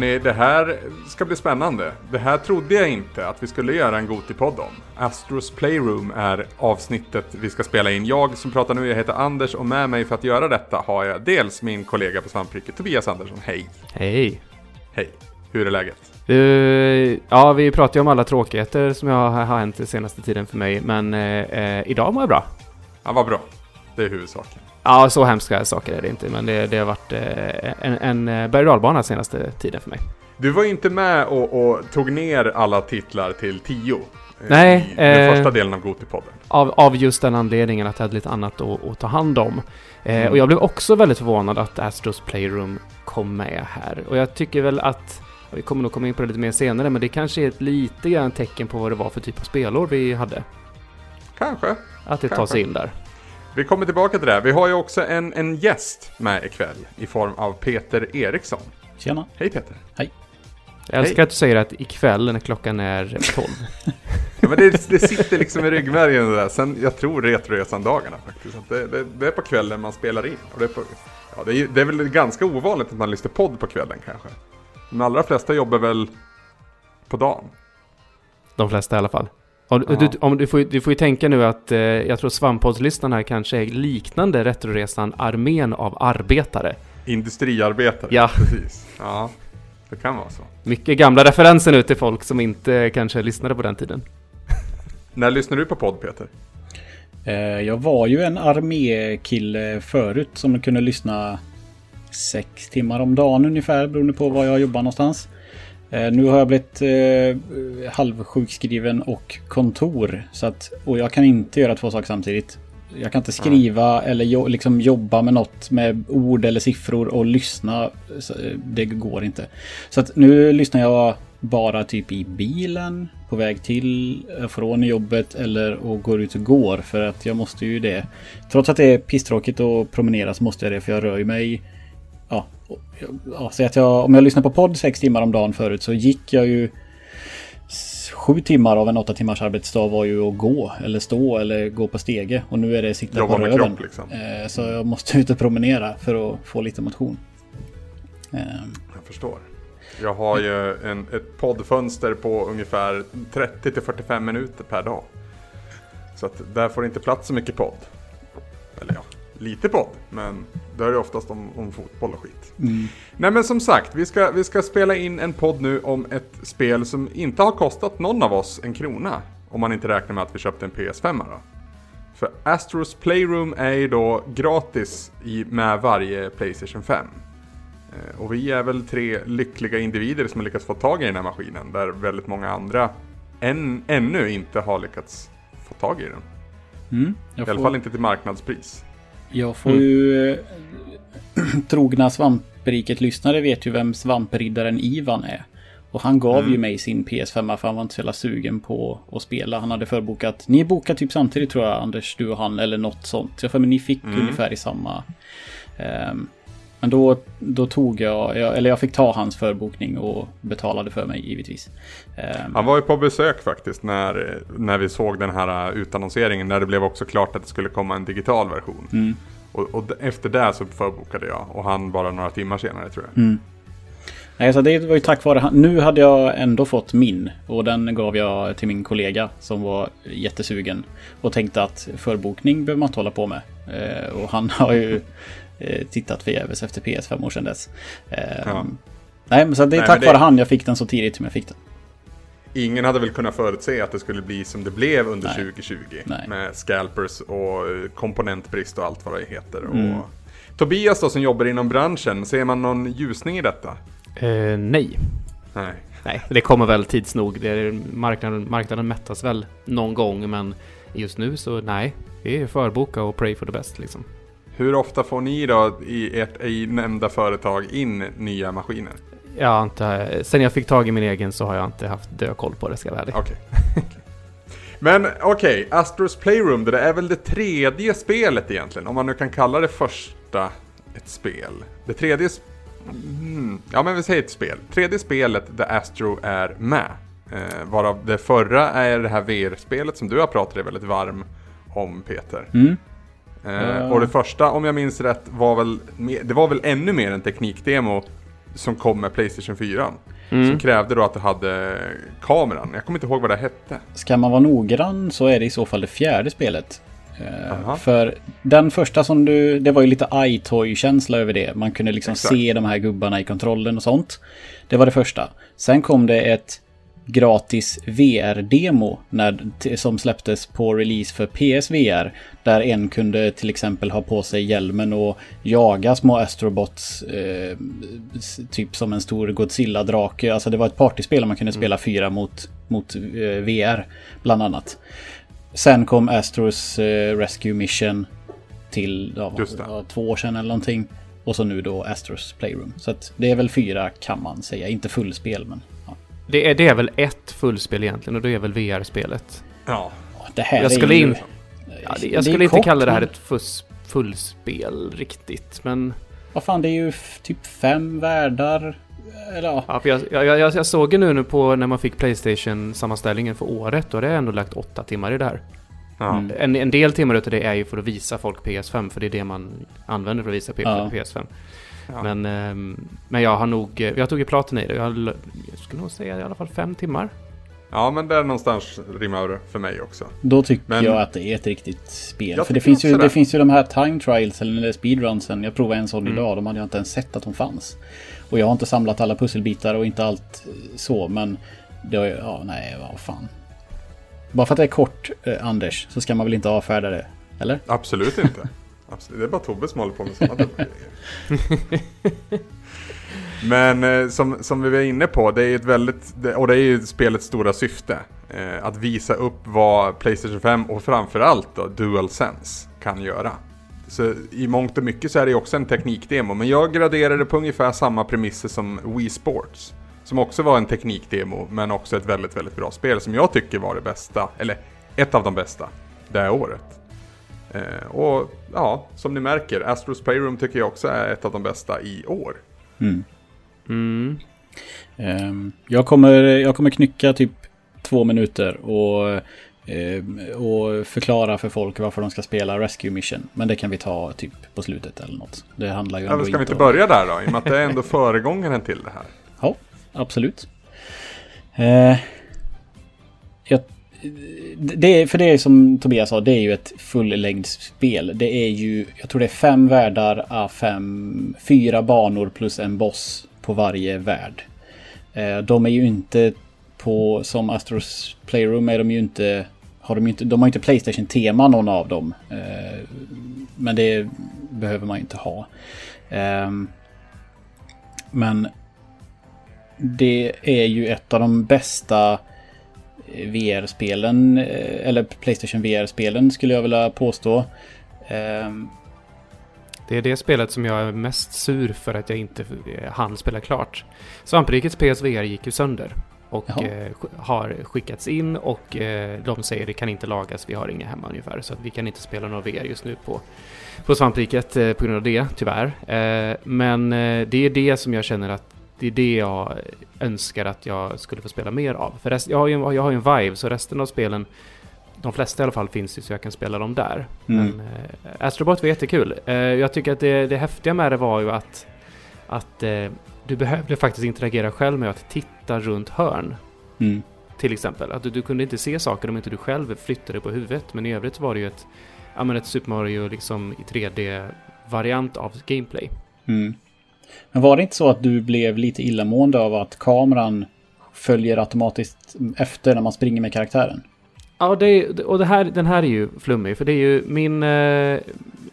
Hörni, det här ska bli spännande. Det här trodde jag inte att vi skulle göra en Goti-podd om. Astros Playroom är avsnittet vi ska spela in. Jag som pratar nu, jag heter Anders och med mig för att göra detta har jag dels min kollega på svampriket, Tobias Andersson. Hej! Hej! Hej! Hur är läget? Uh, ja, vi pratar ju om alla tråkigheter som jag har hänt den senaste tiden för mig, men uh, idag mår jag bra. Ja, vad bra. Det är huvudsaken. Ja, så hemska saker är det inte, men det, det har varit uh, en, en berg och senaste tiden för mig. Du var inte med och, och, tog ner alla titlar till tio. Nej. I den första delen av Gotipodden. Av, av just den anledningen att jag hade lite annat att, att ta hand om. Mm. Och jag blev också väldigt förvånad att Astros Playroom kom med här. Och jag tycker väl att vi kommer nog komma in på det lite mer senare, men det kanske är ett lite grann tecken på vad det var för typ av spelår vi hade. Kanske. Att det kanske. tar sig in där. Vi kommer tillbaka till det. Vi har ju också en, en gäst med ikväll i form av Peter Eriksson. Tjena. Hej Peter. Hej. Jag älskar Hej. att du säger att ikväll när klockan är 12. ja, men det, det, sitter liksom i ryggmärgen det där. Sen, jag tror Retroresan-dagarna faktiskt. Att det, det, det, är på kvällen man spelar in. Och det, är på, ja, det, är, det är väl ganska ovanligt att man lyssnar podd på kvällen kanske. De allra flesta jobbar väl på dagen? De flesta i alla fall. Om, ja. du, om, du, får, du får ju tänka nu att eh, jag tror svampoddslistan här kanske är liknande Retroresan armén av arbetare. Industriarbetare, ja. precis. Ja, det kan vara så. Mycket gamla referenser nu till folk som inte kanske lyssnade på den tiden. När lyssnade du på podd Peter? Eh, jag var ju en armékille förut som kunde lyssna sex timmar om dagen ungefär beroende på var jag jobbar någonstans. Eh, nu har jag blivit eh, halvsjukskriven och kontor. Så att, och jag kan inte göra två saker samtidigt. Jag kan inte skriva mm. eller jo, liksom jobba med något med ord eller siffror och lyssna. Det går inte. Så att nu lyssnar jag bara typ i bilen på väg till, eh, från jobbet eller och går ut och går för att jag måste ju det. Trots att det är pisstråkigt att promenera så måste jag det för jag rör ju mig ja, ja, säg att jag, om jag lyssnar på podd sex timmar om dagen förut så gick jag ju sju timmar av en åtta timmars arbetsdag var ju att gå eller stå eller gå på stege och nu är det sitta Jobba på röven. Kropp, liksom. Eh, så jag måste ut och promenera för att få lite motion. Eh. Jag förstår. Jag har ju en, ett poddfönster på ungefär 30 till 45 minuter per dag. Så att där får det inte plats så mycket podd. Eller ja, lite podd, men det är oftast om, om fotboll och skit. Mm. Nej men som sagt, vi ska, vi ska spela in en podd nu om ett spel som inte har kostat någon av oss en krona. Om man inte räknar med att vi köpte en PS5 då. För Astros Playroom är ju då gratis i, med varje Playstation 5. Eh, och vi är väl tre lyckliga individer som har lyckats få tag i den här maskinen. Där väldigt många andra än, ännu inte har lyckats få tag i den. Mm, I alla fall inte till marknadspris. Jag får ju... Eh, trogna svampriket-lyssnare vet ju vem svampriddaren Ivan är. Och han gav mm. ju mig sin PS5 för han var inte så jävla sugen på att spela. Han hade förbokat. Ni bokade typ samtidigt tror jag Anders, du och han eller något sånt. Så jag för mig ni fick mm. ungefär i samma. Um, men då, då tog jag, eller jag fick ta hans förbokning och betalade för mig givetvis. Um, han var ju på besök faktiskt när, när vi såg den här utannonseringen. När det blev också klart att det skulle komma en digital version. Mm. Och, och, efter det så förbokade jag och han bara några timmar senare tror jag. Mm. Nej, så det var ju tack vare han. Nu hade jag ändå fått min och den gav jag till min kollega som var jättesugen och tänkte att förbokning behöver man inte hålla på med. Eh, och han har ju tittat förgäves efter PS5 år sedan dess. Eh, ja. Nej, men så det är Nej, tack det... vare han jag fick den så tidigt som jag fick den. Ingen hade väl kunnat förutse att det skulle bli som det blev under Nej. 2020. Nej. Med scalpers och eh, komponentbrist och allt vad det heter. Mm. Och... Tobias då som jobbar inom branschen, ser man någon ljusning i detta? Nej. Nej. Nej, det kommer väl tids nog. Det är, marknaden, marknaden mättas väl någon gång, men just nu så nej. Det är förboka och pray for the best liksom. Hur ofta får ni då i ert i nämnda företag in nya maskiner? Jag har inte, sen jag fick tag i min egen så har jag inte haft dökoll på det ska jag vara ärlig. Okay. Men okej, okay, Astros Playroom, det är väl det tredje spelet egentligen, om man nu kan kalla det första ett spel. Det tredje, mm, ja men vi säger ett spel. Tredje spelet där Astro är med. Eh, varav det förra är det här VR-spelet som du har pratat dig väldigt varm om Peter. Mm. Eh, och det första, om jag minns rätt, var väl, det var väl ännu mer en teknikdemo som kom med Playstation 4. Mm. Som krävde då att du hade kameran. Jag kommer inte ihåg vad det hette. Ska man vara noggrann så är det i så fall det fjärde spelet. Uh, för den första som du, det var ju lite iToy-känsla över det. Man kunde liksom Exakt. se de här gubbarna i kontrollen och sånt. Det var det första. Sen kom det ett gratis VR-demo som släpptes på release för PSVR. Där en kunde till exempel ha på sig hjälmen och jaga små astrobots. Eh, typ som en stor Godzilla-drake. Alltså det var ett partyspel man kunde spela mm. fyra mot, mot eh, VR bland annat. Sen kom Astros eh, Rescue Mission till ja, två år sedan eller någonting. Och så nu då Astros Playroom. Så det är väl fyra kan man säga. Inte fullspel men... Det är, det är väl ett fullspel egentligen och det är väl VR-spelet. Ja. Det här jag skulle, in, ja, det, jag skulle inte kort, kalla det här ett fuss, fullspel riktigt, men... Vad fan, det är ju typ fem världar. Eller ja. ja för jag, jag, jag, jag såg ju nu på när man fick Playstation-sammanställningen för året. och det har ändå lagt åtta timmar i det här. Ja. Mm. En, en del timmar utav det är ju för att visa folk PS5, för det är det man använder för att visa PS5. Ja. Men, ehm, men jag har nog, jag tog ju platen i det. Jag skulle nog säga i alla fall fem timmar. Ja, men där någonstans rimmar det för mig också. Då tycker men... jag att det är ett riktigt spel. För det finns, ju, det. finns ju de här time trials eller speedrunsen. Jag provade en sån mm. idag. De hade jag inte ens sett att de fanns. Och jag har inte samlat alla pusselbitar och inte allt så. Men det har ja nej, vad fan. Bara för att det är kort, eh, Anders, så ska man väl inte avfärda det? Eller? Absolut inte. Absolut. Det är bara Tobbe som håller på med sådana. Men eh, som, som vi var inne på, det är ett väldigt, och det är ju spelets stora syfte. Eh, att visa upp vad Playstation 5 och framförallt då DualSense kan göra. Så i mångt och mycket så är det också en teknikdemo, men jag graderar det på ungefär samma premisser som Wii Sports. Som också var en teknikdemo, men också ett väldigt, väldigt bra spel som jag tycker var det bästa, eller ett av de bästa, det här året. Eh, och ja, som ni märker, Astros Playroom tycker jag också är ett av de bästa i år. Mm. Mm. Jag, kommer, jag kommer knycka typ två minuter och, um, och förklara för folk varför de ska spela Rescue Mission. Men det kan vi ta typ på slutet eller något. Det handlar ju ja, ändå ska vi inte börja där då? I och med att det är ändå föregångaren till det här. Ja, absolut. Uh, jag det, för det är som Tobias sa, det är ju ett fullängdsspel. Det är ju, jag tror det är fem världar, fem, fyra banor plus en boss på varje värld. Eh, de är ju inte på, som Astros Playroom är de ju inte, har de, inte, de har inte Playstation-tema någon av dem. Eh, men det behöver man ju inte ha. Ehm, men det är ju ett av de bästa VR-spelen, eh, eller Playstation VR-spelen skulle jag vilja påstå. Ehm, det är det spelet som jag är mest sur för att jag inte hann spela klart. Svamprikets PSVR gick ju sönder och eh, har skickats in och eh, de säger det kan inte lagas, vi har inga hemma ungefär. Så vi kan inte spela några VR just nu på, på Svampriket eh, på grund av det, tyvärr. Eh, men eh, det är det som jag känner att det är det jag önskar att jag skulle få spela mer av. För rest, jag, har ju, jag har ju en Vive, så resten av spelen, de flesta i alla fall, finns ju så jag kan spela dem där. Mm. Men eh, Astrobot var jättekul. Eh, jag tycker att det, det häftiga med det var ju att, att eh, du behövde faktiskt interagera själv med att titta runt hörn. Mm. Till exempel. Att du, du, kunde inte se saker om inte du själv flyttade på huvudet. Men i övrigt var det ju ett, ja, men ett Super Mario liksom i 3D-variant av gameplay. Mm. Men var det inte så att du blev lite illamående av att kameran följer automatiskt efter när man springer med karaktären? Ja, det, och det här, den här är ju flummig, för det är ju min... Eh,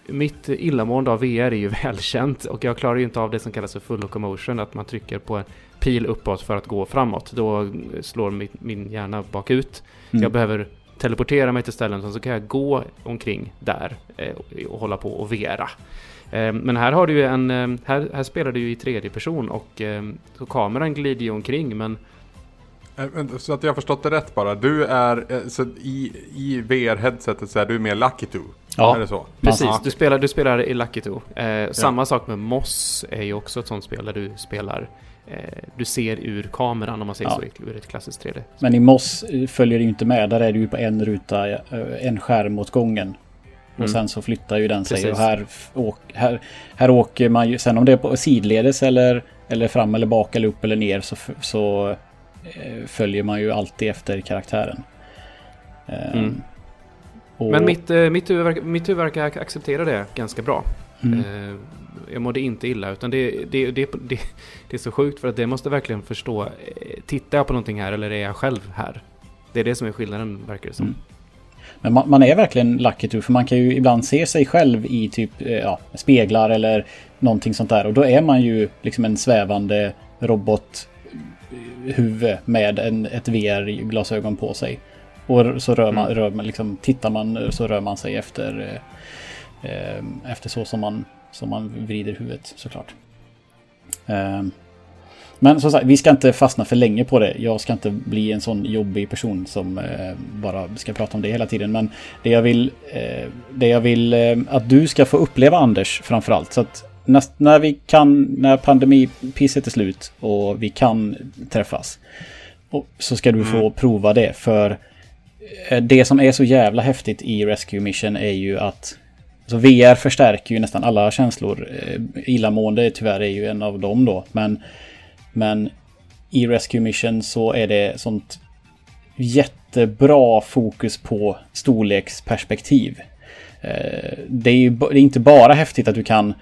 mitt illamående av VR är ju välkänt och jag klarar ju inte av det som kallas för full locomotion, att man trycker på en pil uppåt för att gå framåt. Då slår min, min hjärna bakut. Mm. Jag behöver teleportera mig till ställen, så kan jag gå omkring där eh, och hålla på och vera. Eh, men här har du ju en, eh, här, här spelar du ju i tredje person och eh, så kameran glider ju omkring men så att jag har förstått det rätt bara. Du är, så i, i VR-headsetet så är du mer Lucky 2? Ja, är det så? precis. Du, spelar, du spelar i Lucky 2. Eh, samma sak med Moss är ju också ett sånt spel där du spelar eh, du ser ur kameran om man säger ja. så ur ett klassiskt 3D. Men i Moss följer det ju inte med. Där är du ju på en ruta, en skärm åt gången. Och mm. sen så flyttar ju den sig och här, åk, här, här åker man ju, sen om det är på sidledes eller eller fram eller bak eller upp eller ner så, så eh, följer man ju alltid efter karaktären. Ehm, mm. Och... Men mitt, eh, mitt, huvud, mitt huvud verkar acceptera det ganska bra. Mm. Eh, jag mådde inte illa utan det, det, det, det, är så sjukt för att det måste verkligen förstå. Eh, tittar jag på någonting här eller är jag själv här? Det är det som är skillnaden verkar det som. Mm. Men man, man, är verkligen lucky too, för man kan ju ibland se sig själv i typ ja, speglar eller någonting sånt där. Och då är man ju liksom en svävande robothuvud med en, ett VR-glasögon på sig. Och så rör man, mm. rör man liksom, tittar man så rör man sig efter, eh, efter så som man, som man vrider huvudet såklart. Eh, men som sagt, vi ska inte fastna för länge på det. Jag ska inte bli en sån jobbig person som eh, bara ska prata om det hela tiden. Men det jag vill, eh, det jag vill eh, att du ska få uppleva Anders framförallt. Så att näst, när vi kan, när pandemipisset är slut och vi kan träffas. Och, så ska du få mm. prova det. För Eh, det som är så jävla häftigt i Rescue Mission är ju att alltså VR förstärker ju nästan alla känslor. Eh, illamående tyvärr är ju en av dem då. Men, men i Rescue Mission så är det sånt jättebra fokus på storleksperspektiv. Eh, det är ju det är inte bara häftigt att du kan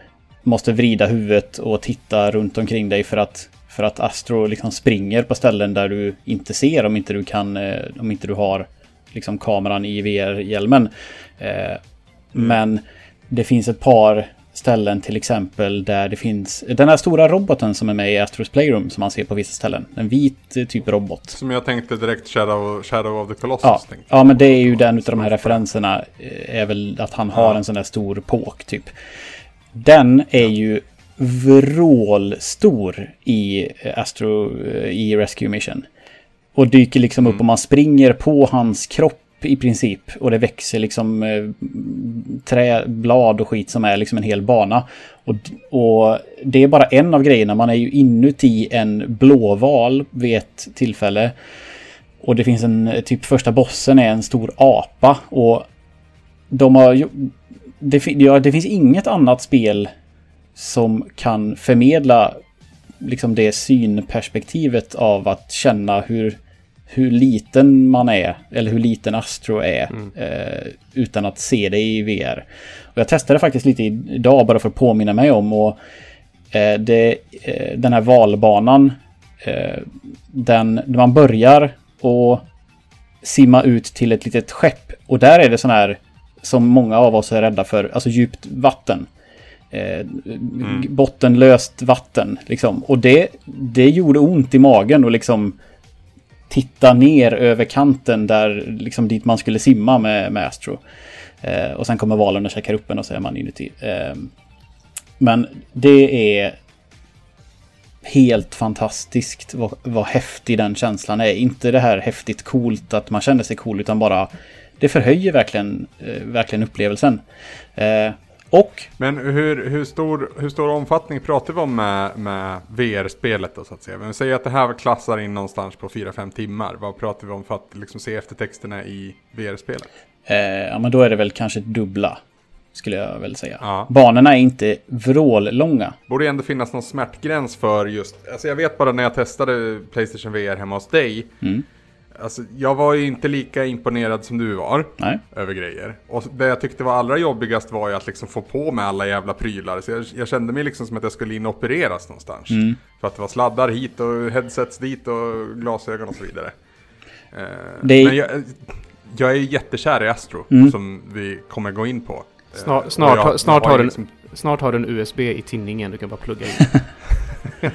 måste vrida huvudet och titta runt omkring dig för att för att Astro liksom springer på ställen där du inte ser om inte du kan om inte du har liksom kameran i VR-hjälmen. Eh, mm. Men det finns ett par ställen till exempel där det finns den här stora roboten som är med i Astros Playroom som man ser på vissa ställen. En vit eh, typ robot. Som jag tänkte direkt Shadow, Shadow of the Colossus. Ja, ja men det är ju den av de här referenserna eh, är väl att han har en sån där stor påk typ. Den är ju vrålstor i Astro i Rescue Mission. Och dyker liksom mm. upp och man springer på hans kropp i princip. Och det växer liksom eh, träblad och skit som är liksom en hel bana. Och, och det är bara en av grejerna. Man är ju inuti en blåval vid ett tillfälle. Och det finns en, typ första bossen är en stor apa. Och de har det, ja, det finns inget annat spel som kan förmedla liksom det synperspektivet av att känna hur hur liten man är, eller hur liten Astro är, mm. eh, utan att se det i VR. Och jag testade faktiskt lite idag bara för att påminna mig om och eh, det, eh, den här valbanan, eh, den, man börjar och simma ut till ett litet skepp och där är det sån här som många av oss är rädda för, alltså djupt vatten. Eh, mm. Bottenlöst vatten liksom. Och det, det gjorde ont i magen och liksom titta ner över kanten där, liksom dit man skulle simma med, med Astro. Eh, och sen kommer valen och käkar upp en och så är man inuti. Eh, men det är helt fantastiskt vad, vad häftig den känslan är. Inte det här häftigt coolt att man känner sig cool utan bara det förhöjer verkligen, eh, verkligen upplevelsen. Eh, och... Men hur, hur, stor, hur stor omfattning pratar vi om med, med VR-spelet då så att säga? Men säger att det här klassar in någonstans på 4-5 timmar. Vad pratar vi om för att liksom se eftertexterna i VR-spelet? Eh, ja men då är det väl kanske dubbla. Skulle jag väl säga. Ja. Banorna är inte vrållånga. Borde ändå finnas någon smärtgräns för just, alltså jag vet bara när jag testade Playstation VR hemma hos dig. Mm. Alltså, jag var ju inte lika imponerad som du var Nej. över grejer. Och det jag tyckte var allra jobbigast var ju att liksom få på mig alla jävla prylar. Så jag, jag kände mig liksom som att jag skulle in och opereras någonstans. Mm. För att det var sladdar hit och headsets dit och glasögon och så vidare. Eh, är... Men jag, jag, är jättekär i Astro, mm. som vi kommer gå in på. Eh, snart, snart, jag, snart, har, har liksom... snart har du en USB i tinningen, du kan bara plugga in.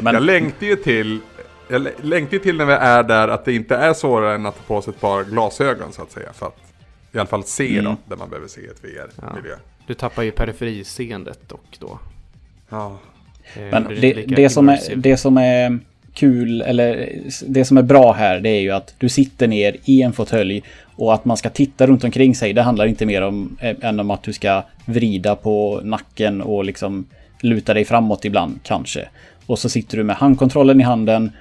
men... Jag längtar ju till jag längtar till när vi är där att det inte är svårare än att ta på sig ett par glasögon så att säga. För att i alla fall se mm. då, där man behöver se ett VR-miljö. Ja. Du tappar ju periferiseendet dock då. Ja. Eh, Men det, det, som är, det som är kul, eller det som är bra här, det är ju att du sitter ner i en fåtölj och att man ska titta runt omkring sig. Det handlar inte mer om eh, än om att du ska vrida på nacken och liksom luta dig framåt ibland kanske. Och så sitter du med handkontrollen i handen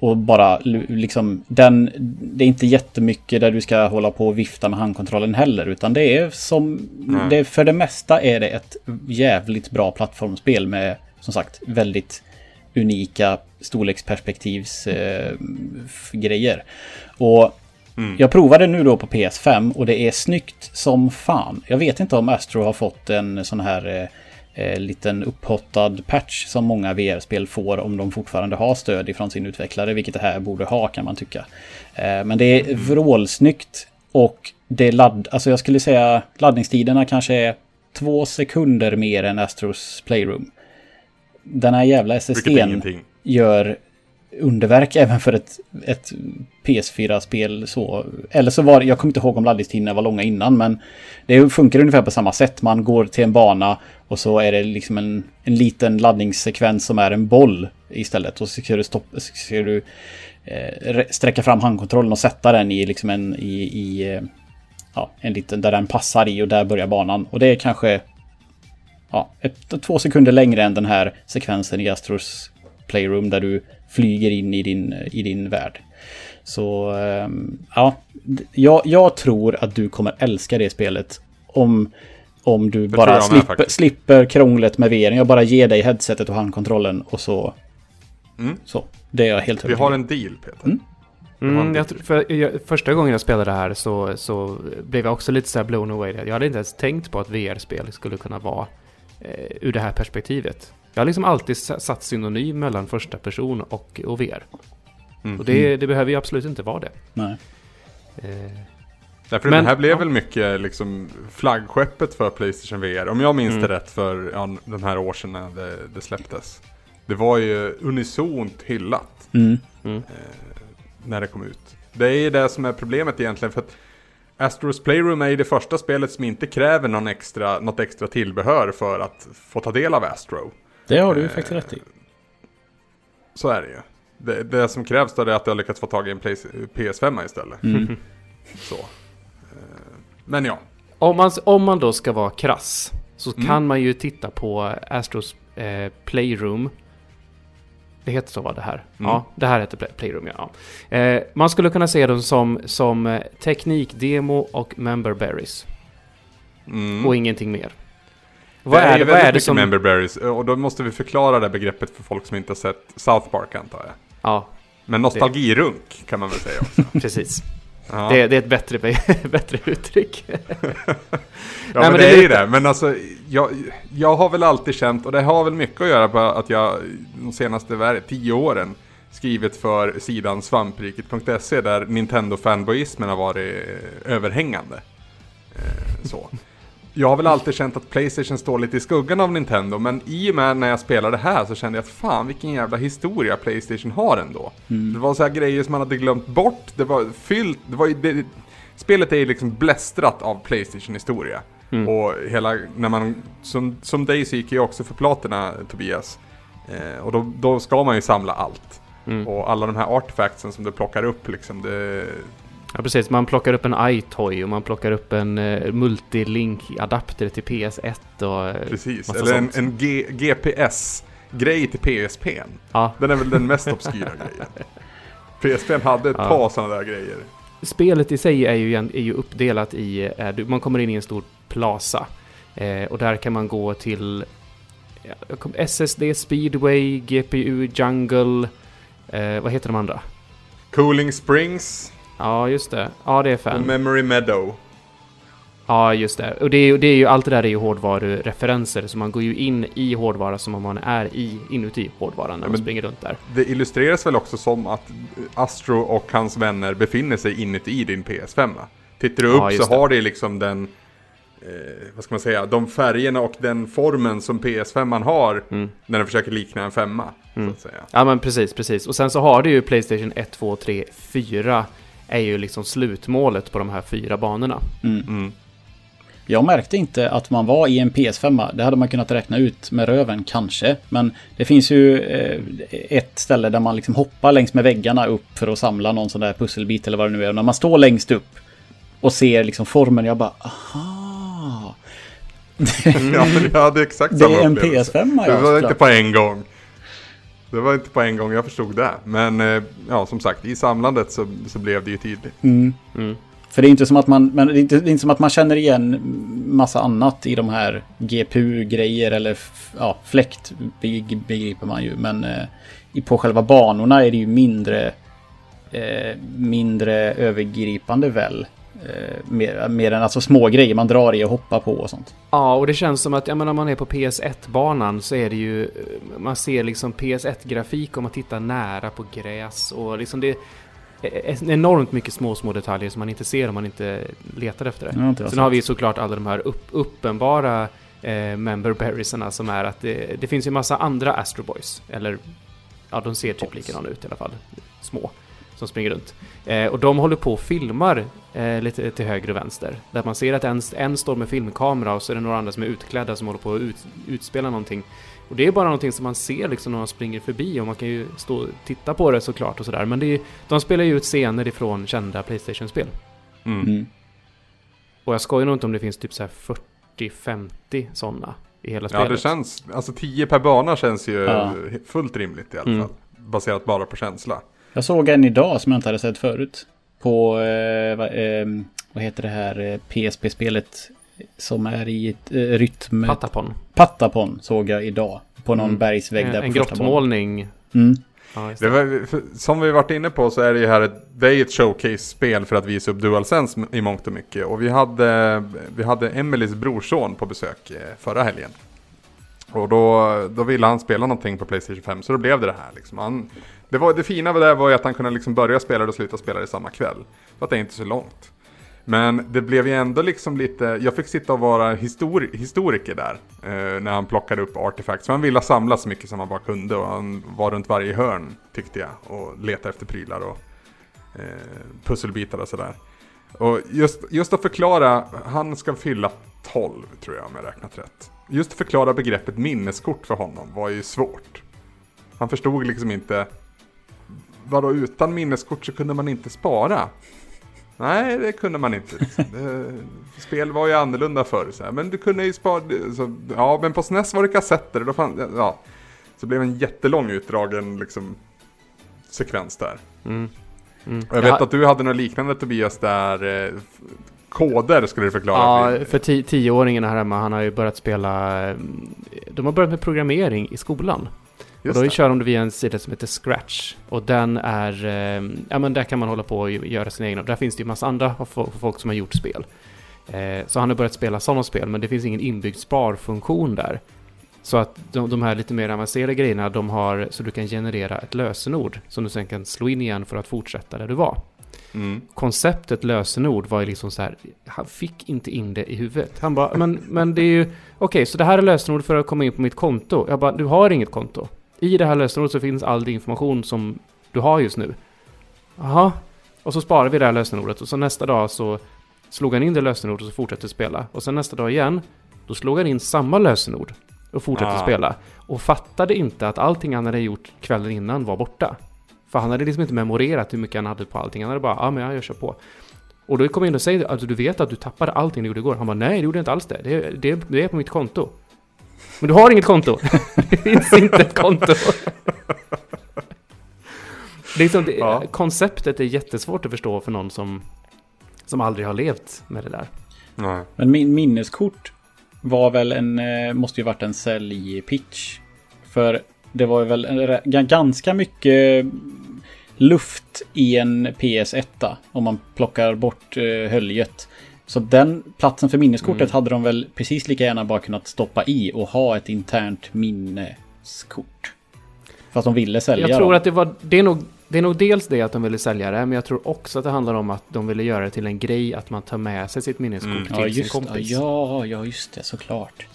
och bara liksom den, det är inte jättemycket där du ska hålla på och vifta med handkontrollen heller. Utan det är som, det, för det mesta är det ett jävligt bra plattformsspel med som sagt väldigt unika storleksperspektivs eh. Och mm. jag provade nu då på PS5 och det är snyggt som fan. Jag vet inte om Astro har fått en sån här eh, eh liten upphottad patch som många VR-spel får om de fortfarande har stöd ifrån sin utvecklare, vilket det här borde ha kan man tycka. Eh, men det är mm. vrålsnyggt och det ladd, alltså jag skulle säga laddningstiderna kanske är två sekunder mer än Astros Playroom. Den här jävla SSDn gör underverk även för ett, ett PS4-spel så. Eller så var det, jag kommer inte ihåg om laddningstiderna var långa innan, men det funkar ungefär på samma sätt. Man går till en bana och så är det liksom en, en liten laddningssekvens som är en boll istället. Och så ska du, stoppa, så ska du eh, sträcka fram handkontrollen och sätta den i liksom en, i, i eh, ja, en liten, där den passar i och där börjar banan. Och det är kanske ja, ett, två sekunder längre än den här sekvensen i Astros Playroom där du flyger in i din, i din värld. Så ehm, ja, jag, jag tror att du kommer älska det spelet om, om du det bara slipper, slipper krånglet med VR. Jag bara ger dig headsetet och handkontrollen och så. Mm. Så, det är jag helt Vi har en deal Peter. Mm. Mm, jag, för, jag, första gången jag spelade det här så, så blev jag också lite så här blown away. Jag hade inte ens tänkt på att VR-spel skulle kunna vara eh, ur det här perspektivet. Jag har liksom alltid satt synonym mellan första person och, och VR. Mm. Och det, det, behöver ju absolut inte vara det. Nej. Eh, Därför men, det här blev ja. väl mycket liksom flaggskeppet för Playstation VR. Om jag minns mm. det rätt för ja, de här år sedan när det, det släpptes. Det var ju unisont hyllat. Mm. Mm. Eh, när det kom ut. Det är det som är problemet egentligen. för att Astros Playroom är ju det första spelet som inte kräver någon extra, något extra tillbehör för att få ta del av Astro. Det har du ju eh, faktiskt rätt i. Så är det ju. Det, det som krävs då är att har lyckats få tag i en PS5 istället. Mm. så. Eh, men ja. Om man, om man då ska vara krass så mm. kan man ju titta på Astros eh, Playroom det heter så va det här? Mm. Ja, det här heter Playroom ja. Eh, man skulle kunna se dem som, som eh, teknikdemo och memberberries. Mm. Och ingenting mer. Vad det är, är det, vad är det som... memberberries och då måste vi förklara det begreppet för folk som inte har sett South Park antar jag. Ja. Men nostalgirunk det... kan man väl säga också. Precis. Ja. Det, det, är ett bättre, bättre uttryck. ja, Nej, men, men, det, är ju det. Men alltså, jag, jag har väl alltid känt, och det har väl mycket att göra med att jag de senaste tio åren skrivit för sidan svampriket.se där Nintendo-fanboyismen har varit överhängande. Eh, så jag har väl alltid känt att Playstation står lite i skuggan av Nintendo, men i och med när jag spelade här så kände jag att fan vilken jävla historia Playstation har ändå. Mm. Det var så här grejer som man hade glömt bort, det var fyllt, det var det, Spelet är ju liksom blästrat av Playstation-historia. Mm. Och hela, när man, som, som dig så gick ju också för platerna Tobias. Eh, och då, då ska man ju samla allt. Mm. Och alla de här artefactsen som du plockar upp liksom, det, Ja precis, man plockar upp en iToy och man plockar upp en uh, multilink-adapter till PS1 och uh, Precis, eller en, en GPS-grej till PSP. Ja. Den är väl den mest obskyra grejen. PSP hade ett ja. par sådana där grejer. Spelet i sig är ju, är ju uppdelat i, uh, man kommer in i en stor plaza. och där kan man gå till SSD, Speedway, GPU, Jungle, vad heter de andra? Cooling Springs. Ja, just det. Ja, det är fem. Och Memory Meadow. Ja, just det. Och det är, det är ju, allt det där är ju hårdvarureferenser, så man går ju in i hårdvara som om man är i, inuti hårdvaran när ja, man springer runt där. Det illustreras väl också som att Astro och hans vänner befinner sig inuti din PS5. Tittar du upp ja, så har det liksom den, eh, vad ska man säga, de färgerna och den formen som PS5 har mm. när den försöker likna en femma. Mm. Så att säga. Ja men precis, precis. Och sen så har du ju Playstation 1, 2, 3, 4 är ju liksom slutmålet på de här fyra banorna. Mm. Mm. Jag märkte inte att man var i en PS5. Det hade man kunnat räkna ut med röven kanske. Men det finns ju eh, ett ställe där man liksom hoppar längs med väggarna upp för att samla någon sån där pusselbit eller vad det nu är. Och när man står längst upp och ser liksom formen, jag bara aha. ja, men jag hade exakt samma Det är en PS5 Det var inte på en gång. Det var inte på en gång jag förstod det. Men eh, ja, som sagt, i samlandet så, så blev det ju tydligt. Mm. Mm. För det är inte som att man, men det är inte, det är inte som att man känner igen massa annat i de här GPU-grejer eller ja, fläkt begriper man ju. Men eh, på själva banorna är det ju mindre, eh, mindre övergripande väl. Eh, mer, mer än alltså små grejer man drar i och hoppar på och sånt. Ja, och det känns som att, ja men om man är på PS1-banan så är det ju, eh, man ser liksom PS1-grafik om man tittar nära på gräs och liksom det är enormt mycket små, små detaljer som man inte ser om man inte letar efter det. Ja, Sen har vi såklart alla de här upp, uppenbara eh, member berriesarna som är att det, det finns ju massa andra Astro Boys, eller ja, de ser typ likadana ut i alla fall, små som springer runt. Eh, och de håller på och filmar eh, lite till höger och vänster. Där man ser att en, en står med filmkamera och så är det några andra som är utklädda som håller på att ut, utspela någonting. Och det är bara någonting som man ser liksom när man springer förbi och man kan ju stå och titta på det såklart och sådär. Men det är, de spelar ju ut scener ifrån kända Playstation-spel. Mm. Mm. Och jag skojar nog inte om det finns typ så 40-50 sådana i hela spelet. Ja, det känns, alltså 10 per bana känns ju ja. fullt rimligt i alla mm. fall. Baserat bara på känsla. Jag såg en idag som jag inte hade sett förut. På, eh, vad, eh, vad, heter det här eh, PSP-spelet som är i ett, eh, rytm... Patapon. Patapon såg jag idag. På någon mm. bergsvägg där en, på En grottmålning. Mm. Ja, var, för, som vi varit inne på så är det ju här ett, det är ett showcase-spel för att visa upp DualSense i mångt och mycket. Och vi hade, vi hade Emelies brorson på besök eh, förra helgen. Och då, då ville han spela någonting på Playstation 5 så då blev det det här. Liksom. Han, det, var, det fina med det var ju att han kunde liksom börja spela det och sluta spela det samma kväll. För att det är inte så långt. Men det blev ju ändå liksom lite, jag fick sitta och vara histori historiker där. Eh, när han plockade upp artefacts. Så han ville samla så mycket som han bara kunde och han var runt varje hörn tyckte jag. Och letade efter prylar och eh, pusselbitar och sådär. Och just, just att förklara, han ska fylla 12 tror jag om jag räknat rätt. Just att förklara begreppet minneskort för honom var ju svårt. Han förstod liksom inte, vadå utan minneskort så kunde man inte spara? Nej, det kunde man inte. Det, spel var ju annorlunda förr. Så här. Men du kunde ju spara... Så, ja, men på SNES var det kassetter. Då fann, ja. Så blev en jättelång utdragen liksom, sekvens där. Mm. Mm. Jag vet ja. att du hade något liknande Tobias där. Eh, koder skulle du förklara. Ja, för tioåringen här hemma, han har ju börjat spela... Eh, de har börjat med programmering i skolan. Just och då det. kör de via en sida som heter Scratch. Och den är, eh, ja men där kan man hålla på och göra sina egna. Där finns det ju massa andra folk som har gjort spel. Eh, så han har börjat spela sådana spel, men det finns ingen inbyggd sparfunktion där. Så att de, de här lite mer avancerade grejerna, de har så du kan generera ett lösenord som du sen kan slå in igen för att fortsätta där du var. Mm. Konceptet lösenord var ju liksom så här, han fick inte in det i huvudet. Han bara, men, men det är ju, okej, okay, så det här är lösenord för att komma in på mitt konto. Jag bara, du har inget konto. I det här lösenordet så finns all information som du har just nu. Jaha. Och så sparar vi det här lösenordet och så nästa dag så slog han in det lösenordet och så fortsatte spela. Och sen nästa dag igen, då slog han in samma lösenord och fortsatte ah. spela. Och fattade inte att allting han hade gjort kvällen innan var borta. För han hade liksom inte memorerat hur mycket han hade på allting. Han hade bara, ja ah, men jag kör på. Och då kom jag in och säger, alltså du vet att du tappade allting du gjorde igår. Han bara, nej det gjorde jag inte alls det. Det, det, det är på mitt konto. Men du har inget konto. det finns inte ett konto. det är liksom, det, ja. Konceptet är jättesvårt att förstå för någon som, som aldrig har levt med det där. Nej. Men min minneskort var väl en, eh, måste ju varit en säljpitch. För det var väl en, ganska mycket luft i en PS1 om man plockar bort eh, höljet. Så den platsen för minneskortet mm. hade de väl precis lika gärna bara kunnat stoppa i och ha ett internt minneskort. Fast de ville sälja Jag tror dem. att det var, det är, nog, det är nog dels det att de ville sälja det, men jag tror också att det handlar om att de ville göra det till en grej att man tar med sig sitt minneskort mm. till ja, sin kompis. Ja, ja, just det, såklart.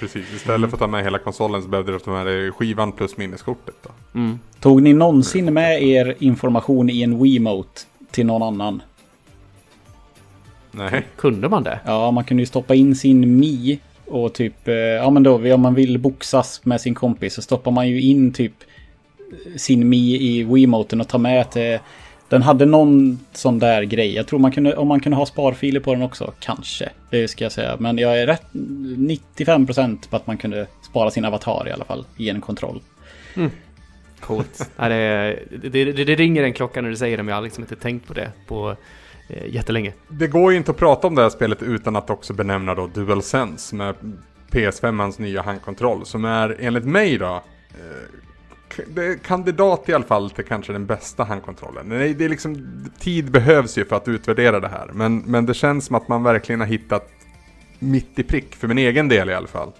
Precis, istället mm. för att ta med hela konsolen så behövde de ta med skivan plus minneskortet. Då. Mm. Tog ni någonsin med er information i en Wiimote till någon annan? Nej. Kunde man det? Ja, man kunde ju stoppa in sin Mi och typ, eh, ja men då om man vill boxas med sin kompis så stoppar man ju in typ sin Mi i Wiimoten och tar med till... Den hade någon sån där grej. Jag tror man kunde, om man kunde ha sparfiler på den också, kanske. Det ska jag säga. Men jag är rätt 95% på att man kunde spara sin avatar i alla fall i en kontroll. Mm. Coolt. ja, det, det, det, det, ringer en klocka när du säger det, men jag har liksom inte tänkt på det på eh, jättelänge. Det går ju inte att prata om det här spelet utan att också benämna då DualSense med PS5ans nya handkontroll som är enligt mig då eh, det är kandidat i alla fall till kanske den bästa handkontrollen. Det är, det är liksom, tid behövs ju för att utvärdera det här. Men, men det känns som att man verkligen har hittat mitt i prick, för min egen del i alla fall.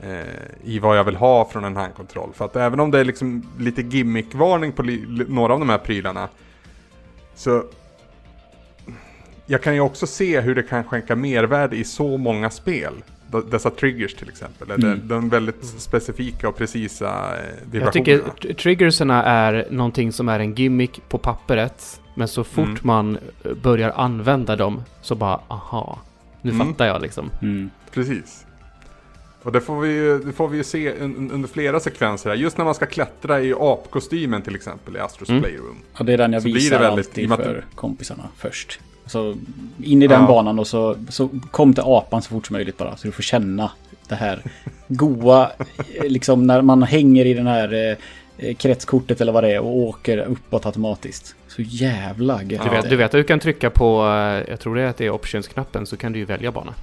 Eh, I vad jag vill ha från en handkontroll. För att även om det är liksom lite gimmickvarning på några av de här prylarna. Så jag kan ju också se hur det kan skänka mervärde i så många spel. Dessa triggers till exempel. Mm. De, väldigt specifika och precisa vibrationerna. Eh, jag tycker triggerserna är någonting som är en gimmick på pappret. Men så fort mm. man eh, börjar använda dem så bara aha. Nu mm. fattar jag liksom. Mm. Precis. Och det får vi ju, det får vi ju se under flera sekvenser här. Just när man ska klättra i apkostymen till exempel i Astros mm. Playroom. Ja, det är den jag visar väldigt, alltid för kompisarna först. Så in i den ja. banan och så, så kom till apan så fort som möjligt bara. Så du får känna det här goa, liksom när man hänger i den här eh, kretskortet eller vad det är och åker uppåt automatiskt. Så jävla gött. Du vet, du vet att du kan trycka på, eh, jag tror det är att det är options-knappen, så kan du ju välja bana.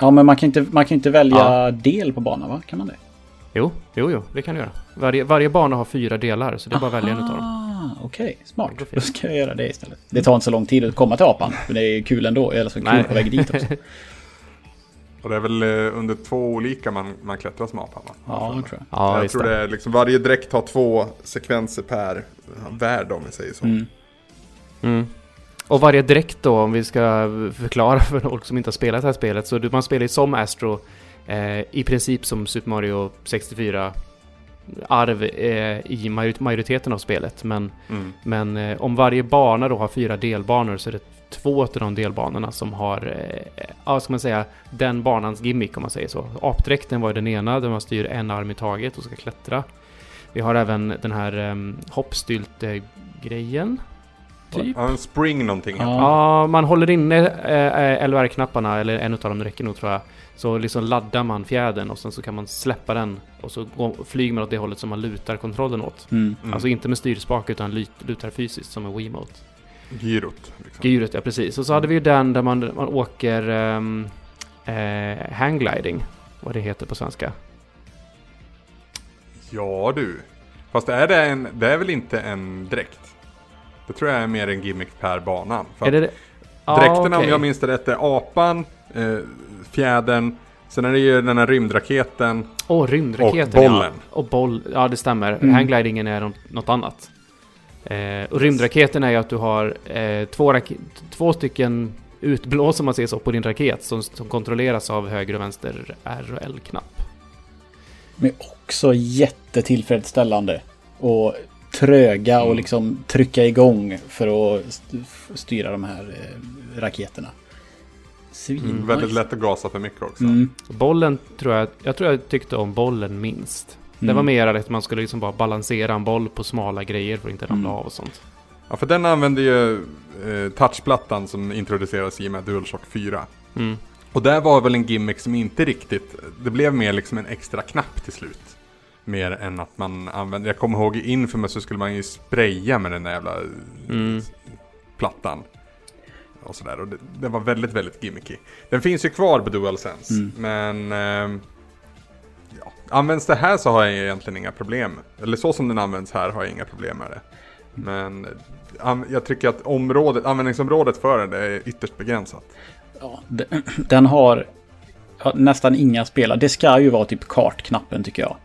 Ja, men man kan inte, man kan inte välja ja. del på banan, va? Kan man det? Jo, jo, jo, det kan du göra. Varje, varje bana har fyra delar, så det är bara att välja en utav dem. Okej, okay, smart. Då ska jag göra det istället. Det tar inte så lång tid att komma till apan, men det är kul ändå. Eller så kul på väg dit också. Och det är väl eh, under två olika man, man klättrar som apan va? Ja, jag tror jag. Ja, jag tror det är liksom varje dräkt har två sekvenser per värld om vi säger så. Mm. Mm. Och varje dräkt då, om vi ska förklara för folk som inte har spelat det här spelet, så man spelar ju som Astro eh, i princip som Super Mario 64 arv eh, i majoriteten av spelet. Men, mm. men eh, om varje bana då har fyra delbanor så är det två av de delbanorna som har, eh, ja ska man säga, den banans gimmick om man säger så. Apdräkten var den ena, där man styr en arm i taget och ska klättra. Vi har även den här um, hoppstylt-grejen. Typ. Ja, en spring någonting. Ja, ja man håller inne eh, LVR-knapparna, eller en av dem räcker nog tror jag. Så liksom laddar man fjädern och sen så kan man släppa den och så går, flyger man åt det hållet som man lutar kontrollen åt. Mm. Mm. Alltså inte med styrspak utan lutar fysiskt som en Wiimote. Gyrot. Liksom. Gyrot, ja precis. Och så hade vi ju den där man, man åker um, eh, hanggliding. Vad det heter på svenska. Ja du. Fast är det, en, det är väl inte en dräkt? Det tror jag är mer en gimmick per bana. För är det det? Ah, dräkterna okay. om jag minns det rätt är apan, eh, fjädern, sen är det ju den här rymdraketen. Åh, oh, rymdraketen och bollen. Ja. Och boll, ja det stämmer. Mm. Hangglidingen är något annat. Eh, och rymdraketen är ju att du har eh, två, två stycken utblås om man säger så på din raket som, som kontrolleras av höger och vänster R och L-knapp. Men också jättetillfredsställande. Och tröga mm. och liksom trycka igång för att styra de här eh, raketerna. Svin mm, väldigt lätt att gasa för mycket också. Mm. Bollen tror jag, jag tror jag tyckte om bollen minst. Det var mm. mer att man skulle liksom bara balansera en boll på smala grejer för att inte ramla mm. av och sånt. Ja, för den använde ju eh, touchplattan som introducerades i och med DualShock 4. Mm. Och där var väl en gimmick som inte riktigt, det blev mer liksom en extra knapp till slut. Mer än att man använde, jag kommer ihåg inför mig så skulle man ju spraya med den där jävla mm. plattan. Och sådär, och det, det, var väldigt, väldigt gimmicky. Den finns ju kvar på DualSense, mm. men... Eh, ja, används det här så har jag egentligen inga problem. Eller så som den används här har jag inga problem med det. Men jag tycker att området, användningsområdet för den är ytterst begränsat. Ja, den har nästan inga spelare. Det ska ju vara typ kartknappen tycker jag.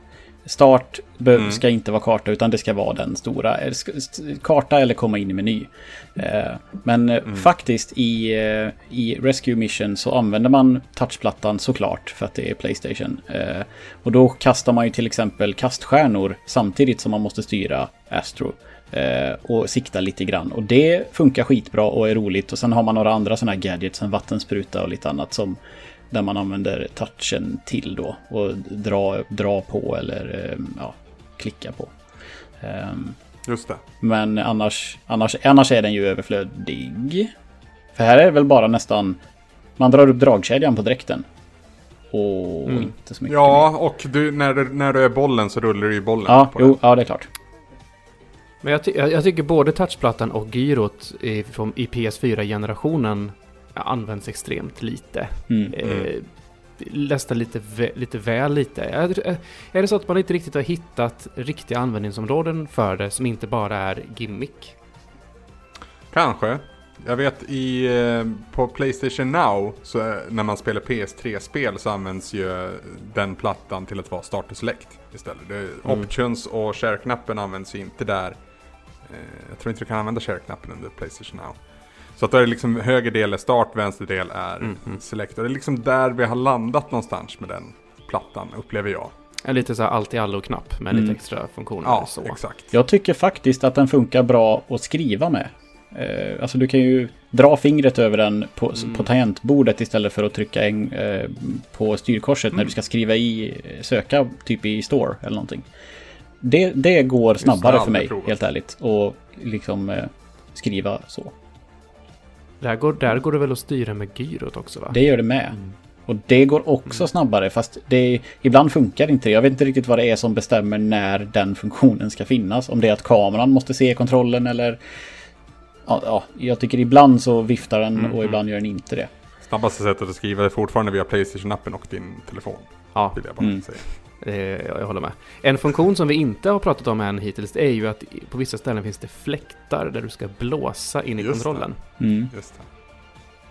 Start mm. ska inte vara karta utan det ska vara den stora. Karta eller komma in i meny. Eh, men eh, mm. faktiskt i, eh, i Rescue Mission så använder man touchplattan såklart för att det är Playstation. Och då kastar man ju till exempel kaststjärnor samtidigt som man måste styra Astro. Och sikta lite grann. Och det funkar skitbra och är roligt. Och sen har man några andra sådana här gadgets, en vattenspruta och lite annat som där man använder touchen till då och dra, dra på eller eh, ja, klicka på. Um, Just det. Men annars, annars, annars är den ju överflödig. För här är det väl bara nästan... Man drar upp dragkedjan på dräkten. Och mm. inte så mycket Ja, mer. och du, när, du, när du är bollen så rullar du ju bollen. Ja, jo, ja, det är klart. Men jag, ty jag, jag, tycker både touchplattan och gyrot i, i PS4-generationen används extremt lite. Mm. Eh, nästan lite, lite väl lite. Är det så att man inte riktigt har hittat riktiga användningsområden för det som inte bara är gimmick? Kanske. Jag vet i, eh, på Playstation Now, så när man spelar PS3-spel så används ju den plattan till att vara Start och Select istället. Mm. Options och share-knappen används ju inte där. Eh, jag tror inte du kan använda share-knappen under Playstation Now. Så att då är det liksom höger del är start, vänster del är mm. select. Och det är liksom där vi har landat någonstans med den plattan, upplever jag. En lite så här allt i allo-knapp med mm. lite extra funktioner. Ja, så. exakt. Jag tycker faktiskt att den funkar bra att skriva med. Eh, alltså du kan ju dra fingret över den på, mm. på tangentbordet istället för att trycka en, eh, på styrkorset mm. när du ska skriva i, söka typ i store eller någonting. Det, det går snabbare för mig, provat. helt ärligt. Och liksom eh, skriva så. Där går, där går det väl att styra med gyrot också va? Det gör det med. Mm. Och det går också mm. snabbare fast det, ibland funkar inte det. Jag vet inte riktigt vad det är som bestämmer när den funktionen ska finnas. Om det är att kameran måste se kontrollen eller... Ja, ja jag tycker ibland så viftar den mm. och ibland gör den inte det. Snabbaste sättet att skriva är fortfarande via Playstation-appen och din telefon. Ja. Vill jag bara mm. säga. Eh, jag håller med. En funktion som vi inte har pratat om än hittills är ju att på vissa ställen finns det fläktar där du ska blåsa in i Just kontrollen. Det. Mm. Just det.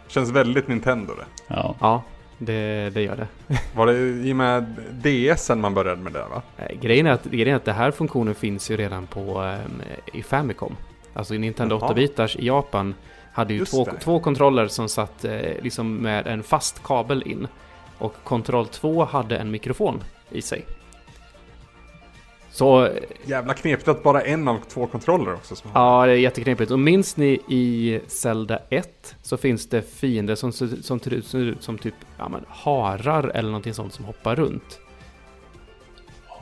Känns väldigt Nintendo det. Ja. ja. Det, det gör det. Var det i och med DSen man började med det va? Eh, grejen är att, grejen är att den här funktionen finns ju redan på um, i Famicom. Alltså i Nintendo 8-bitars i Japan hade ju två, två kontroller som satt eh, liksom med en fast kabel in. Och kontroll 2 hade en mikrofon i sig. Så... Jävla knepigt att bara en av två kontroller också. Som ja, det är jätteknepigt. Och minns ni i Zelda 1 så finns det fiender som ser som, ser ut som typ ja, men, harar eller någonting sånt som hoppar runt.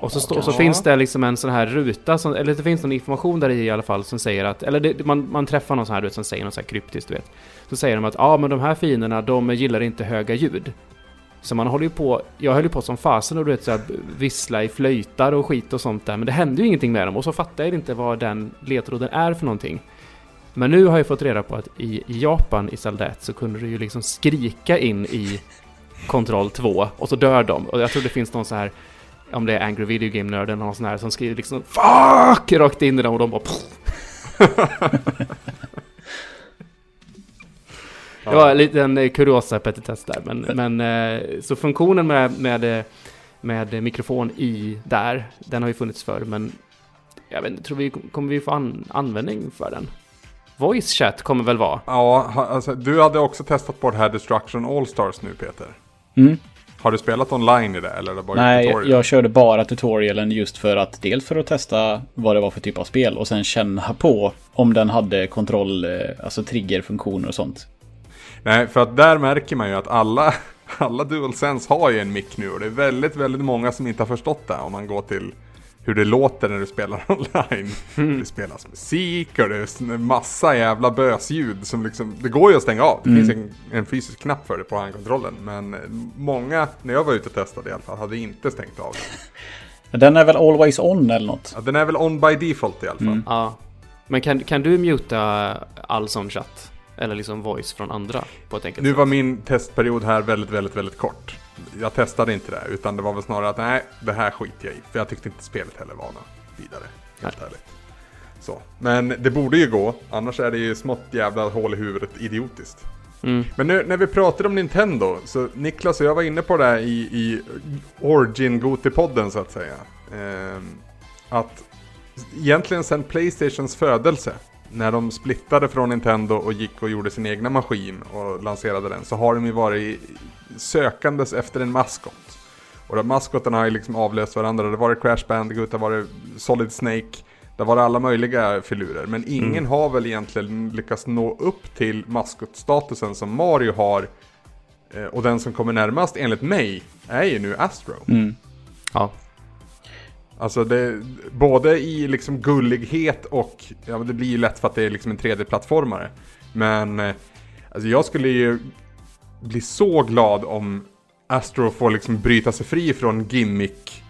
Och så, stå, så finns det liksom en sån här ruta, som, eller det finns någon information där i i alla fall som säger att, eller det, man, man träffar någon sån här som säger något så här kryptiskt, du vet. Så säger de att ja, men de här fienderna, de gillar inte höga ljud. Så man håller ju på, jag höll ju på som fasen och du vet såhär vissla i flöjtar och skit och sånt där. Men det hände ju ingenting med dem och så fattar jag inte vad den ledtråden är för någonting. Men nu har jag fått reda på att i Japan i Zelda 1 så kunde du ju liksom skrika in i kontroll 2 och så dör de. Och jag tror det finns någon så här, om det är Angry Video Game-nörden, någon sån här som skriver liksom FUCK! Rakt in i dem och de bara Det var en liten eh, kuriosa petitess där. Men, men eh, så funktionen med, med, med mikrofon i där, den har ju funnits förr. Men jag vet inte, tror vi kommer vi få an, användning för den? Voice chat kommer väl vara? Ja, alltså, du hade också testat på det här Destruction All-Stars nu Peter. Mm. Har du spelat online i det eller är det bara Nej, tutorial? jag körde bara tutorialen just för att dels för att testa vad det var för typ av spel och sen känna på om den hade kontroll, eh, alltså triggerfunktioner och sånt. Nej, för att där märker man ju att alla, alla DualSense har ju en mick nu och det är väldigt, väldigt många som inte har förstått det om man går till hur det låter när du spelar online. Mm. Det spelas musik och det är massa jävla bösljud som liksom, det går ju att stänga av. Det mm. finns en, en, fysisk knapp för det på handkontrollen. Men många, när jag var ute och testade i alla fall, hade inte stängt av den. Den är väl always on eller något? Ja, den är väl on by default i alla fall. Mm. Ja. Men kan, kan du muta all sån chatt? Eller liksom voice från andra på ett enkelt Nu sätt. var min testperiod här väldigt, väldigt, väldigt kort. Jag testade inte det, utan det var väl snarare att nej, det här skiter jag i. För jag tyckte inte spelet heller var något vidare. Helt nej. ärligt. Så. Men det borde ju gå, annars är det ju smått jävla hål i huvudet idiotiskt. Mm. Men nu när vi pratar om Nintendo, så Niklas och jag var inne på det här i, i Origin Goti-podden så att säga. Eh, att egentligen sedan Playstations födelse när de splittade från Nintendo och gick och gjorde sin egna maskin och lanserade den så har de ju varit sökandes efter en maskot. Och de maskotarna har ju liksom avlöst varandra. Det har varit Crash Bandicoot, det har varit Solid Snake, det har varit alla möjliga filurer. Men ingen mm. har väl egentligen lyckats nå upp till maskotstatusen som Mario har. Eh, och den som kommer närmast enligt mig är ju nu Astro. Mm. Ja. Alltså det, både i liksom gullighet och, ja det blir ju lätt för att det är liksom en 3D-plattformare. Men eh, alltså jag skulle ju bli så glad om Astro får liksom bryta sig fri från gimmick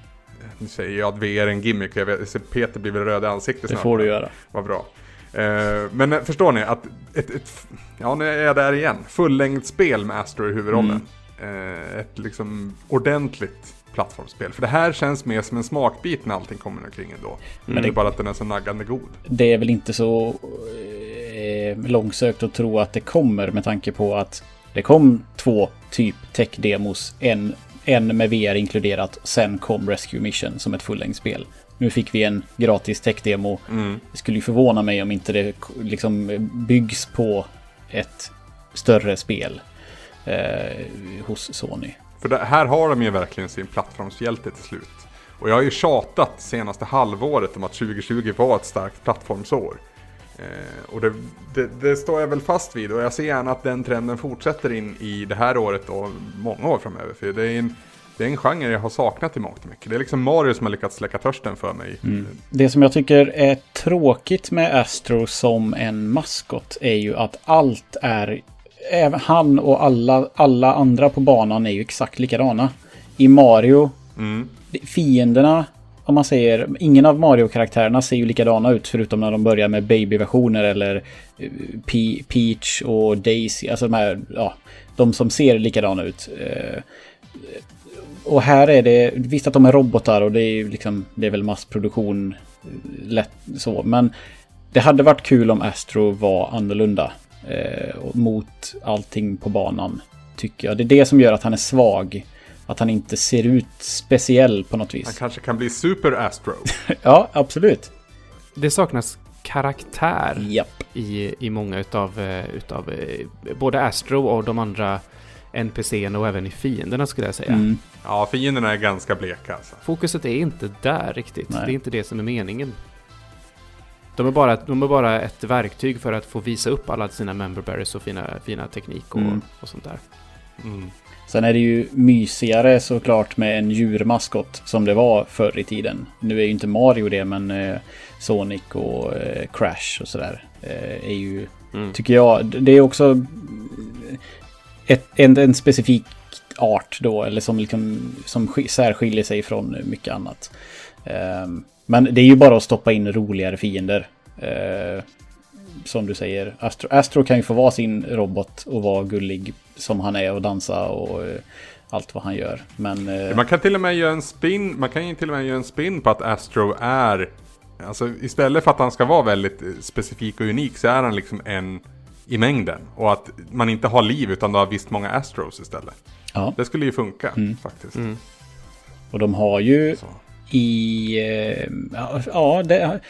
nu säger jag att VR är en gimmick, jag vet, Peter blir väl röd i ansiktet Det får du göra. Vad bra. Eh, men eh, förstår ni att ett, ett, ja nu är jag där igen, fullängdsspel med Astro i huvudrollen. Mm. Ett liksom ordentligt plattformsspel. För det här känns mer som en smakbit när allting kommer omkring ändå. Mm. Men det är bara att den är så naggande god. Det är väl inte så eh, långsökt att tro att det kommer med tanke på att det kom två typ tech-demos. En, en med VR inkluderat. Sen kom Rescue Mission som ett fullängdsspel. Nu fick vi en gratis tech-demo. Mm. Det skulle ju förvåna mig om inte det liksom byggs på ett större spel eh, hos Sony. För det, här har de ju verkligen sin plattformshjälte till slut. Och jag har ju tjatat senaste halvåret om att 2020 var ett starkt plattformsår. Eh, och det, det, det, står jag väl fast vid och jag ser gärna att den trenden fortsätter in i det här året och många år framöver. För det är en, det är en genre jag har saknat i mångt och mycket. Det är liksom Mario som har lyckats släcka törsten för mig. Mm. Det som jag tycker är tråkigt med Astro som en maskot är ju att allt är han och alla, alla andra på banan är ju exakt likadana. I Mario, mm. fienderna, om man säger, ingen av Mario-karaktärerna ser ju likadana ut förutom när de börjar med babyversioner eller eh, Pe Peach och Daisy, alltså de här, ja, de som ser likadana ut. Eh, och här är det, visst att de är robotar och det är ju liksom, det är väl massproduktion eh, lätt så, men det hade varit kul om Astro var annorlunda eh, mot allting på banan. Tycker jag. Det är det som gör att han är svag. Att han inte ser ut speciell på något vis. Han kanske kan bli Super Astro. ja, absolut. Det saknas karaktär yep. i, i många utav, eh, utav eh, både Astro och de andra NPCerna och även i fienderna skulle jag säga. Mm. Ja, fienderna är ganska bleka alltså. Fokuset är inte där riktigt. Nej. Det är inte det som är meningen. De är, bara, de är bara ett verktyg för att få visa upp alla sina memberberries och fina, fina teknik och, mm. och sånt där. Mm. Sen är det ju mysigare såklart med en djurmaskot som det var förr i tiden. Nu är ju inte Mario det men eh, Sonic och eh, Crash och sådär eh, är ju, mm. tycker jag, det är också ett, en, en specifik art då, eller som, liksom, som särskiljer sig från mycket annat. Um, men det är ju bara att stoppa in roligare fiender. Eh, som du säger, Astro, Astro kan ju få vara sin robot och vara gullig som han är och dansa och eh, allt vad han gör. Men, eh, man kan till och med göra en spin, man kan ju till och med göra en spin på att Astro är, alltså istället för att han ska vara väldigt specifik och unik så är han liksom en i mängden. Och att man inte har liv utan du har visst många Astros istället. Ja. Det skulle ju funka mm. faktiskt. Mm. Och de har ju så i... Eh, ja, det,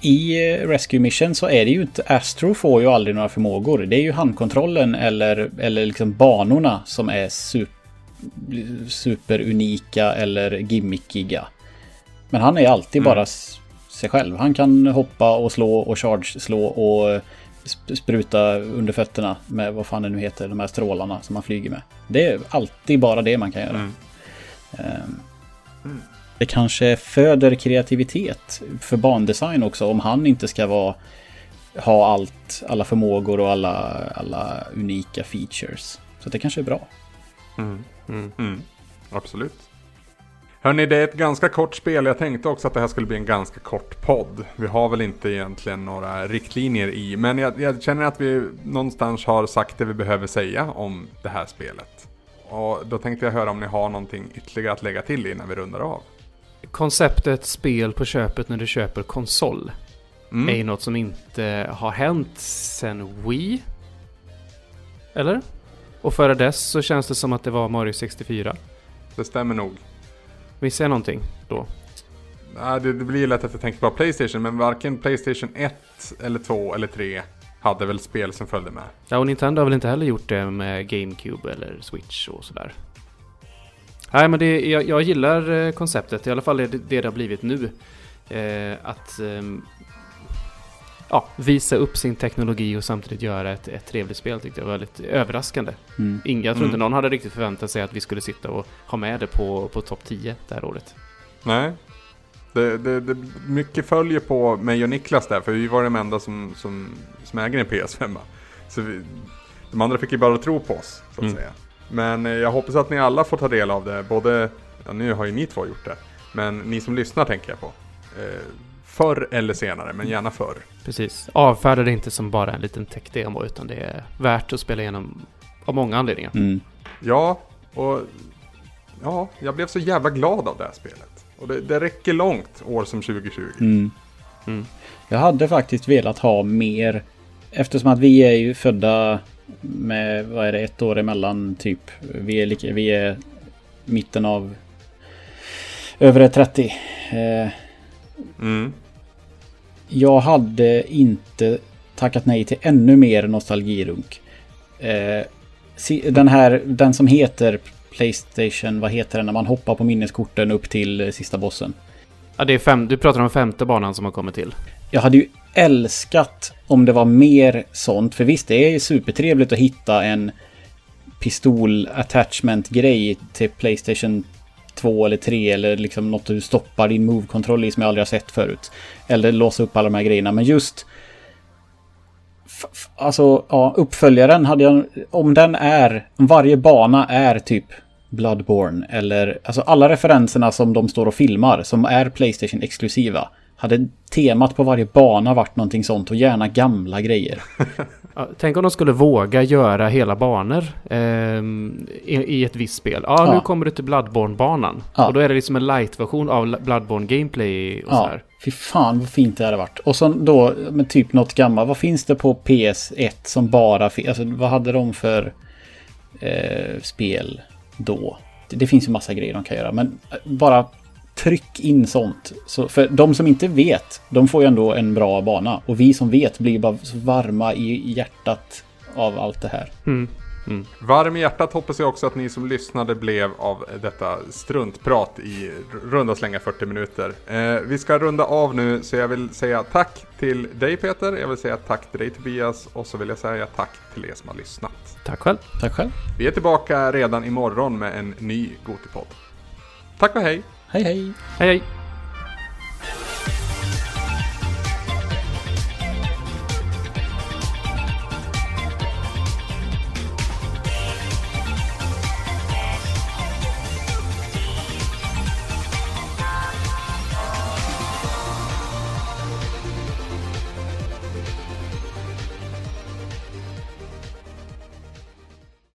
i eh, Rescue Mission så är det ju inte... Astro får ju aldrig några förmågor. Det är ju handkontrollen eller, eller liksom banorna som är super, superunika eller gimmickiga. Men han är alltid mm. bara sig själv. Han kan hoppa och slå och charge-slå och spruta under fötterna med vad fan det nu heter, de här strålarna som man flyger med. Det är alltid bara det man kan göra. Mm. Um, mm. Det kanske föder kreativitet för bandesign också om han inte ska vara ha allt, alla förmågor och alla, alla unika features. Så det kanske är bra. Mm. Mm. Mm. Absolut. Hörni, det är ett ganska kort spel. Jag tänkte också att det här skulle bli en ganska kort podd. Vi har väl inte egentligen några riktlinjer i, men jag, jag känner att vi någonstans har sagt det vi behöver säga om det här spelet. Och då tänkte jag höra om ni har någonting ytterligare att lägga till innan vi rundar av konceptet spel på köpet när du köper konsol mm. är ju något som inte har hänt sen Wii. Eller? Och före dess så känns det som att det var Mario 64. Det stämmer nog. Missar jag någonting då? Nej, det, det blir lätt att jag tänker på Playstation, men varken Playstation 1 eller 2 eller 3 hade väl spel som följde med. Ja, och Nintendo har väl inte heller gjort det med GameCube eller Switch och sådär. Nej, men det, jag, jag gillar eh, konceptet, i alla fall det det, det har blivit nu. Eh, att eh, ja, visa upp sin teknologi och samtidigt göra ett, ett trevligt spel tyckte jag var väldigt överraskande. Mm. jag tror mm. inte någon hade riktigt förväntat sig att vi skulle sitta och ha med det på, på topp 10 det här året. Nej, det, det, det, mycket följer på mig och Niklas där, för vi var de enda som, som, som äger en PS5. Så vi, de andra fick ju bara tro på oss, så att mm. säga. Men eh, jag hoppas att ni alla får ta del av det. Både, ja, nu har ju ni två gjort det. Men ni som lyssnar tänker jag på. Eh, förr eller senare, men gärna förr. Precis. Avfärda det inte som bara en liten tech-demo, utan det är värt att spela igenom av många anledningar. Mm. Ja, och ja, jag blev så jävla glad av det här spelet. Och det, det räcker långt år som 2020. Mm. Mm. Jag hade faktiskt velat ha mer. Eftersom att vi är ju födda med, vad är det, ett år emellan typ. Vi är, lika, vi är mitten av övre 30. Eh, Mm. jag hade inte tackat nej till ännu mer nostalgirunk. Eh, den här, den som heter Playstation, vad heter den när man hoppar på minneskorten upp till sista bossen? Ja, det är fem, du pratar om femte banan som har kommit till. Jag hade ju älskat om det var mer sånt. För visst, det är supertrevligt att hitta en pistol-attachment-grej till Playstation 2 eller 3 eller liksom något du stoppar din move-kontroll i som jag aldrig har sett förut. Eller låsa upp alla de här grejerna. Men just... Alltså, ja, uppföljaren hade jag... Om den är... Om varje bana är typ Bloodborne eller... Alltså alla referenserna som de står och filmar som är Playstation-exklusiva. Hade temat på varje bana varit någonting sånt och gärna gamla grejer. Ja, tänk om de skulle våga göra hela banor ehm, i, i ett visst spel. Ja, Ja. nu kommer du till Bloodborne-banan. Ja. Och då är det liksom en light-version av Bloodborne Gameplay och Ja, sådär. fy fan vad fint det hade varit. Och så då med typ något gammalt. Vad finns det på PS1 som bara finns? Alltså vad hade de för eh, spel då? Det, det finns ju massa grejer de kan göra. Men eh, bara tryck in sånt. Så, för de som inte vet, de får ju ändå en bra bana. Och vi som vet blir bara så varma i hjärtat av allt det här. Mm. Mm. Varm i hjärtat hoppas jag också att ni som lyssnade blev av detta struntprat i runda slänga 40 minuter. Eh, vi ska runda av nu så jag vill säga tack till dig Peter, jag vill säga tack till dig Tobias och så vill jag säga tack till er som har lyssnat. Tack själv. Tack själv. Vi är tillbaka redan imorgon med en ny Gotipodd. Tack och hej! Hej hej! Hej hej!